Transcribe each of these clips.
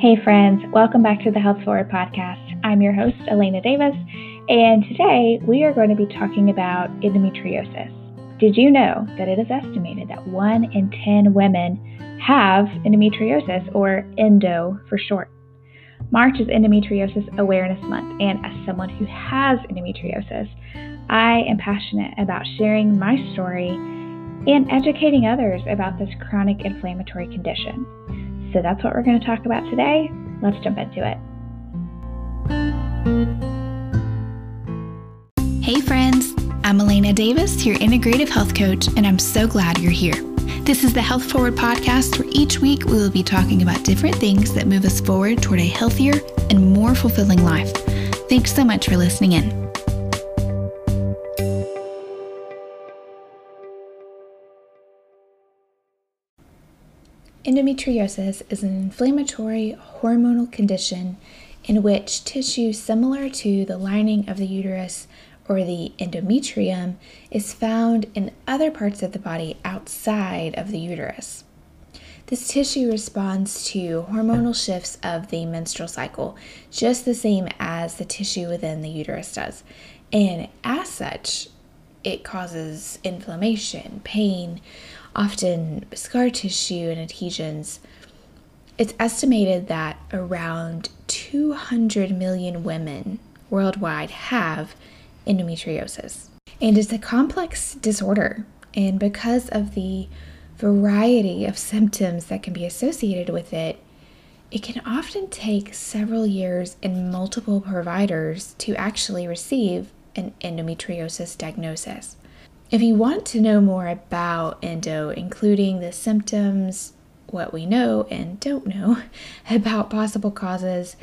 Hey, friends, welcome back to the Health Forward podcast. I'm your host, Elena Davis, and today we are going to be talking about endometriosis. Did you know that it is estimated that 1 in 10 women have endometriosis, or endo for short? March is Endometriosis Awareness Month, and as someone who has endometriosis, I am passionate about sharing my story and educating others about this chronic inflammatory condition. So that's what we're going to talk about today. Let's jump into it. Hey, friends. I'm Elena Davis, your integrative health coach, and I'm so glad you're here. This is the Health Forward podcast, where each week we will be talking about different things that move us forward toward a healthier and more fulfilling life. Thanks so much for listening in. Endometriosis is an inflammatory hormonal condition in which tissue similar to the lining of the uterus or the endometrium is found in other parts of the body outside of the uterus. This tissue responds to hormonal shifts of the menstrual cycle, just the same as the tissue within the uterus does. And as such, it causes inflammation, pain, often scar tissue and adhesions. It's estimated that around 200 million women worldwide have endometriosis. And it's a complex disorder. And because of the variety of symptoms that can be associated with it, it can often take several years and multiple providers to actually receive an endometriosis diagnosis. If you want to know more about endo, including the symptoms, what we know and don't know about possible causes,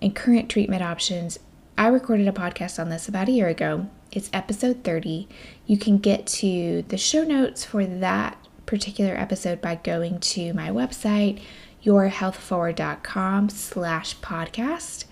and current treatment options, I recorded a podcast on this about a year ago. It's episode 30. You can get to the show notes for that particular episode by going to my website, yourhealthforward.com slash podcast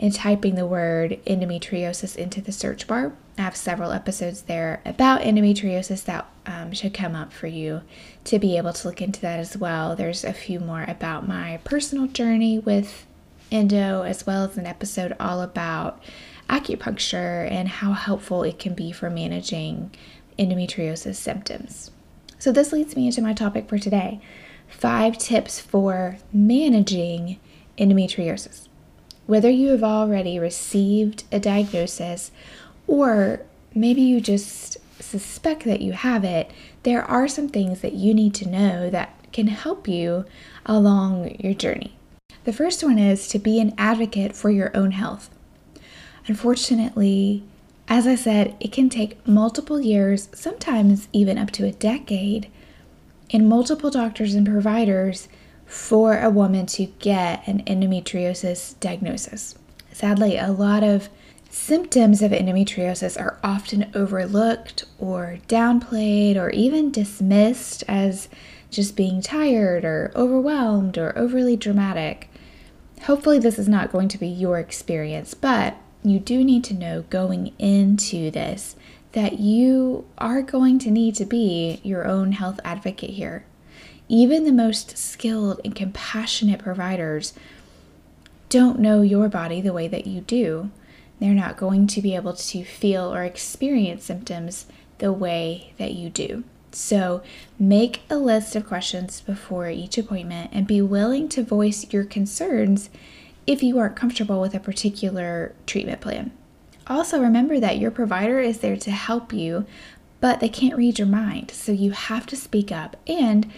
and typing the word endometriosis into the search bar. I have several episodes there about endometriosis that um, should come up for you to be able to look into that as well. There's a few more about my personal journey with endo, as well as an episode all about acupuncture and how helpful it can be for managing endometriosis symptoms. So, this leads me into my topic for today five tips for managing endometriosis. Whether you have already received a diagnosis or maybe you just suspect that you have it, there are some things that you need to know that can help you along your journey. The first one is to be an advocate for your own health. Unfortunately, as I said, it can take multiple years, sometimes even up to a decade, and multiple doctors and providers for a woman to get an endometriosis diagnosis. Sadly, a lot of symptoms of endometriosis are often overlooked or downplayed or even dismissed as just being tired or overwhelmed or overly dramatic. Hopefully, this is not going to be your experience, but you do need to know going into this that you are going to need to be your own health advocate here. Even the most skilled and compassionate providers don't know your body the way that you do. They're not going to be able to feel or experience symptoms the way that you do. So, make a list of questions before each appointment and be willing to voice your concerns if you aren't comfortable with a particular treatment plan. Also, remember that your provider is there to help you, but they can't read your mind, so you have to speak up and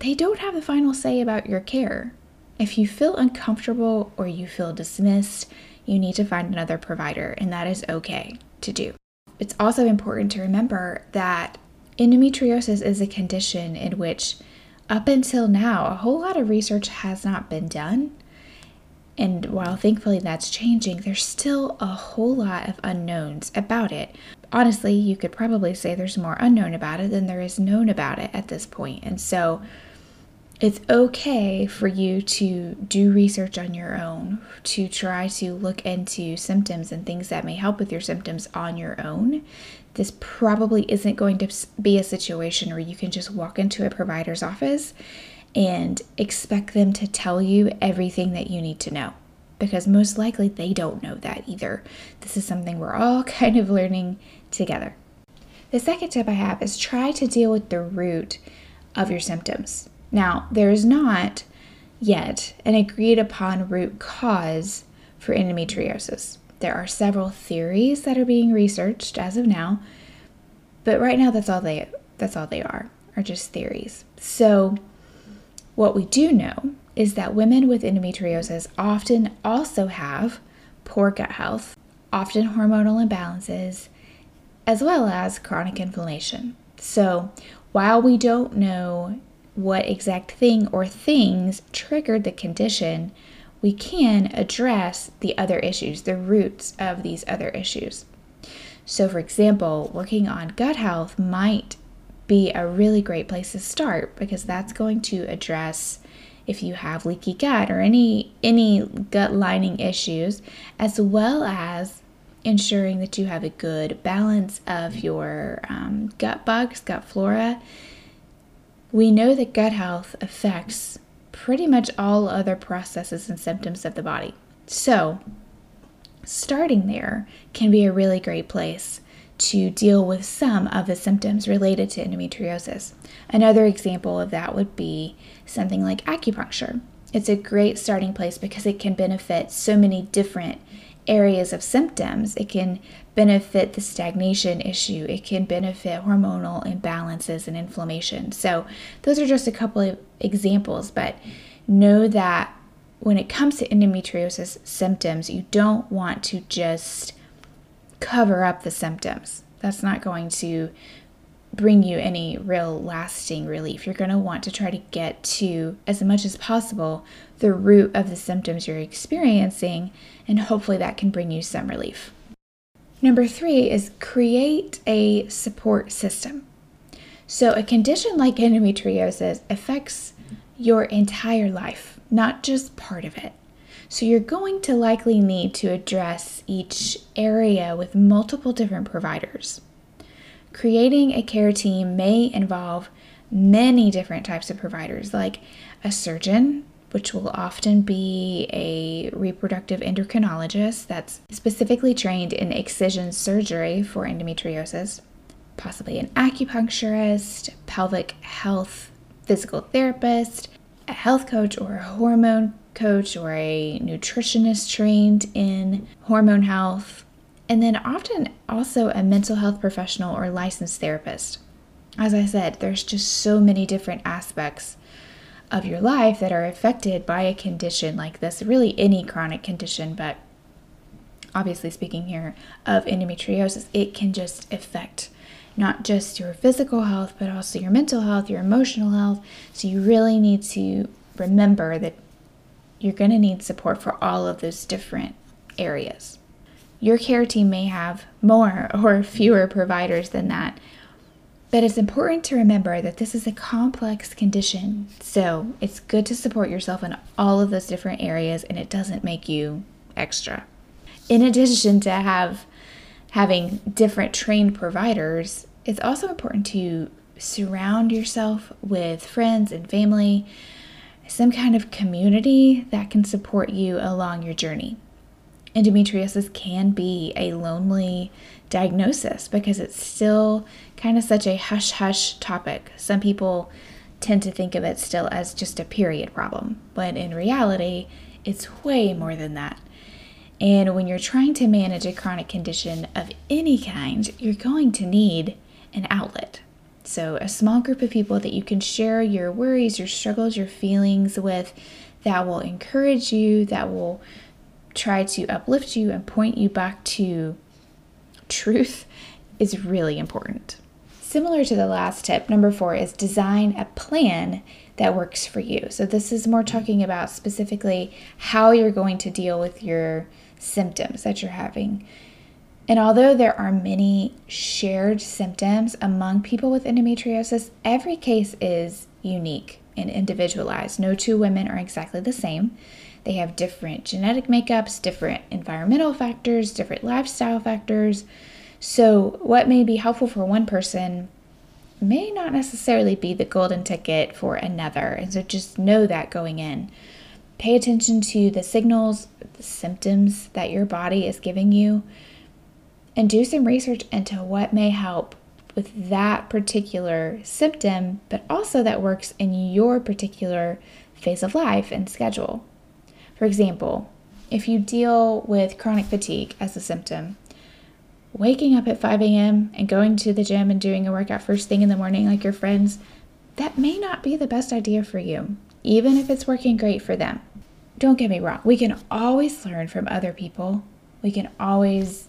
they don't have the final say about your care. If you feel uncomfortable or you feel dismissed, you need to find another provider, and that is okay to do. It's also important to remember that endometriosis is a condition in which, up until now, a whole lot of research has not been done. And while thankfully that's changing, there's still a whole lot of unknowns about it. Honestly, you could probably say there's more unknown about it than there is known about it at this point. And so, it's okay for you to do research on your own, to try to look into symptoms and things that may help with your symptoms on your own. This probably isn't going to be a situation where you can just walk into a provider's office and expect them to tell you everything that you need to know because most likely they don't know that either. This is something we're all kind of learning together. The second tip I have is try to deal with the root of your symptoms. Now, there is not yet an agreed upon root cause for endometriosis. There are several theories that are being researched as of now, but right now that's all they that's all they are, are just theories. So, what we do know is that women with endometriosis often also have poor gut health, often hormonal imbalances, as well as chronic inflammation. So, while we don't know what exact thing or things triggered the condition, we can address the other issues, the roots of these other issues. So, for example, working on gut health might be a really great place to start because that's going to address if you have leaky gut or any any gut lining issues as well as ensuring that you have a good balance of your um, gut bugs gut flora we know that gut health affects pretty much all other processes and symptoms of the body so starting there can be a really great place to deal with some of the symptoms related to endometriosis. Another example of that would be something like acupuncture. It's a great starting place because it can benefit so many different areas of symptoms. It can benefit the stagnation issue, it can benefit hormonal imbalances and inflammation. So, those are just a couple of examples, but know that when it comes to endometriosis symptoms, you don't want to just cover up the symptoms. That's not going to bring you any real lasting relief. You're going to want to try to get to, as much as possible, the root of the symptoms you're experiencing, and hopefully that can bring you some relief. Number three is create a support system. So, a condition like endometriosis affects your entire life, not just part of it. So you're going to likely need to address each area with multiple different providers. Creating a care team may involve many different types of providers, like a surgeon, which will often be a reproductive endocrinologist that's specifically trained in excision surgery for endometriosis, possibly an acupuncturist, pelvic health physical therapist, a health coach, or a hormone coach or a nutritionist trained in hormone health, and then often also a mental health professional or licensed therapist. As I said, there's just so many different aspects of your life that are affected by a condition like this, really any chronic condition, but obviously speaking here of endometriosis, it can just affect not just your physical health, but also your mental health, your emotional health. So you really need to remember that you're going to need support for all of those different areas. Your care team may have more or fewer providers than that, but it's important to remember that this is a complex condition. So it's good to support yourself in all of those different areas and it doesn't make you extra. In addition to have having different trained providers, it's also important to surround yourself with friends and family some kind of community that can support you along your journey. Endometriosis can be a lonely diagnosis because it's still kind of such a hush hush topic. Some people tend to think of it still as just a period problem, but in reality, it's way more than that. And when you're trying to manage a chronic condition of any kind, you're going to need an outlet. So, a small group of people that you can share your worries, your struggles, your feelings with that will encourage you, that will try to uplift you and point you back to truth is really important. Similar to the last tip, number four is design a plan that works for you. So, this is more talking about specifically how you're going to deal with your symptoms that you're having. And although there are many shared symptoms among people with endometriosis, every case is unique and individualized. No two women are exactly the same. They have different genetic makeups, different environmental factors, different lifestyle factors. So, what may be helpful for one person may not necessarily be the golden ticket for another. And so just know that going in. Pay attention to the signals, the symptoms that your body is giving you, and do some research into what may help with that particular symptom, but also that works in your particular phase of life and schedule. For example, if you deal with chronic fatigue as a symptom, waking up at 5 a.m. and going to the gym and doing a workout first thing in the morning like your friends, that may not be the best idea for you, even if it's working great for them. Don't get me wrong, we can always learn from other people. We can always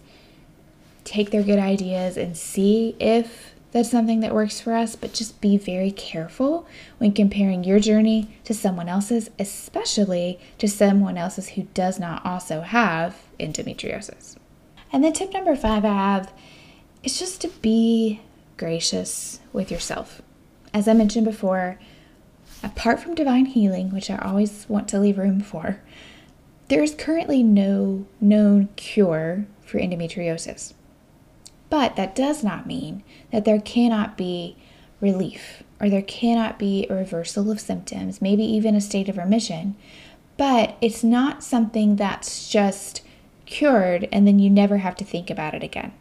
take their good ideas and see if that's something that works for us, but just be very careful when comparing your journey to someone else's, especially to someone else's who does not also have endometriosis. And then tip number five I have is just to be gracious with yourself. As I mentioned before, apart from divine healing, which I always want to leave room for, there is currently no known cure for endometriosis. But that does not mean that there cannot be relief or there cannot be a reversal of symptoms, maybe even a state of remission. But it's not something that's just cured and then you never have to think about it again.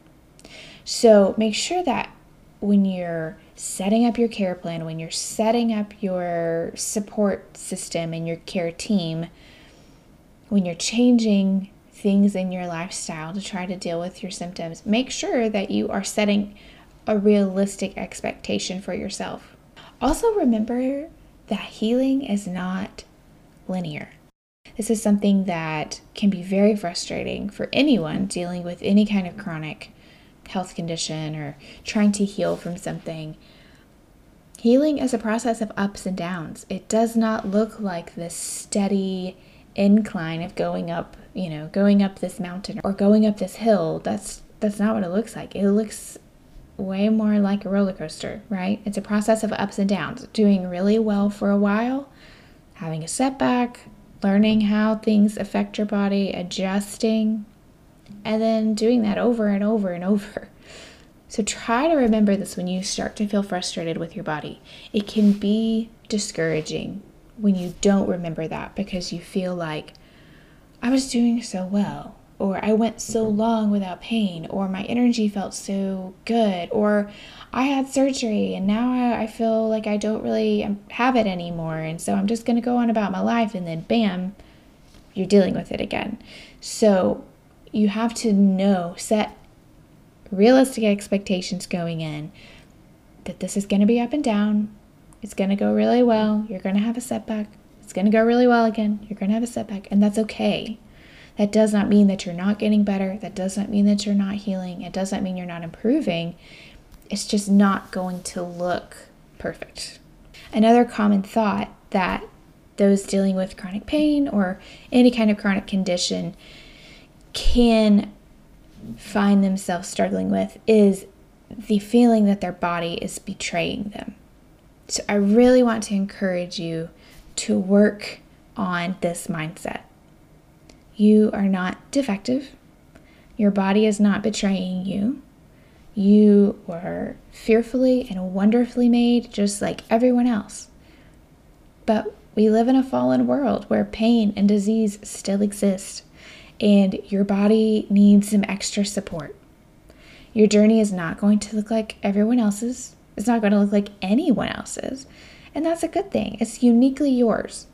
So make sure that when you're setting up your care plan, when you're setting up your support system and your care team, when you're changing things in your lifestyle to try to deal with your symptoms, make sure that you are setting a realistic expectation for yourself. Also, remember that healing is not linear. This is something that can be very frustrating for anyone dealing with any kind of chronic health condition or trying to heal from something. Healing is a process of ups and downs. It does not look like this steady incline of going up, you know, going up this mountain or going up this hill. That's that's not what it looks like. It looks way more like a roller coaster, right? It's a process of ups and downs. Doing really well for a while, having a setback, learning how things affect your body, adjusting, and then doing that over and over and over. So try to remember this when you start to feel frustrated with your body. It can be discouraging when you don't remember that because you feel like I was doing so well, or I went so long without pain, or my energy felt so good, or I had surgery and now I, I feel like I don't really um, have it anymore. And so I'm just going to go on about my life. And then, bam, you're dealing with it again. So you have to know, set realistic expectations going in that this is going to be up and down. It's going to go really well. You're going to have a setback. It's going to go really well again. You're going to have a setback. And that's okay. That does not mean that you're not getting better. That does not mean that you're not healing. It doesn't mean you're not improving it's just not going to look perfect. Another common thought that those dealing with chronic pain or any kind of chronic condition can find themselves struggling with is the feeling that their body is betraying them. So, I really want to encourage you to work on this mindset. You are not defective, your body is not betraying you. You were fearfully and wonderfully made, just like everyone else. But we live in a fallen world where pain and disease still exist, and your body needs some extra support. Your journey is not going to look like everyone else's, it's not going to look like anyone else's, and that's a good thing. It's uniquely yours.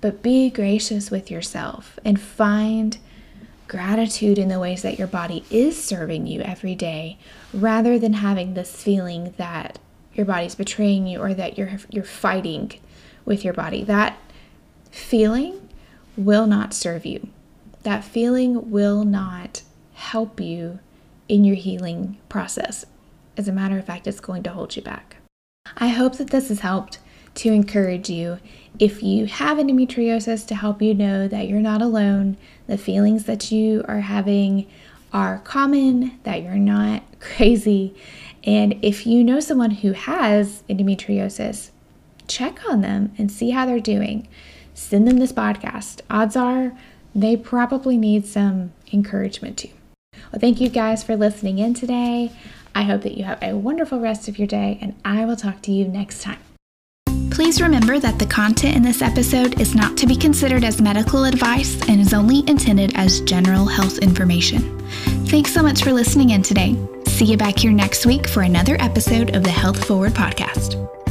But be gracious with yourself and find gratitude in the ways that your body is serving you every day rather than having this feeling that your body's betraying you or that you're you're fighting with your body that feeling will not serve you that feeling will not help you in your healing process as a matter of fact it's going to hold you back i hope that this has helped to encourage you if you have endometriosis to help you know that you're not alone, the feelings that you are having are common, that you're not crazy. And if you know someone who has endometriosis, check on them and see how they're doing. Send them this podcast. Odds are they probably need some encouragement too. Well, thank you guys for listening in today. I hope that you have a wonderful rest of your day, and I will talk to you next time. Please remember that the content in this episode is not to be considered as medical advice and is only intended as general health information. Thanks so much for listening in today. See you back here next week for another episode of the Health Forward Podcast.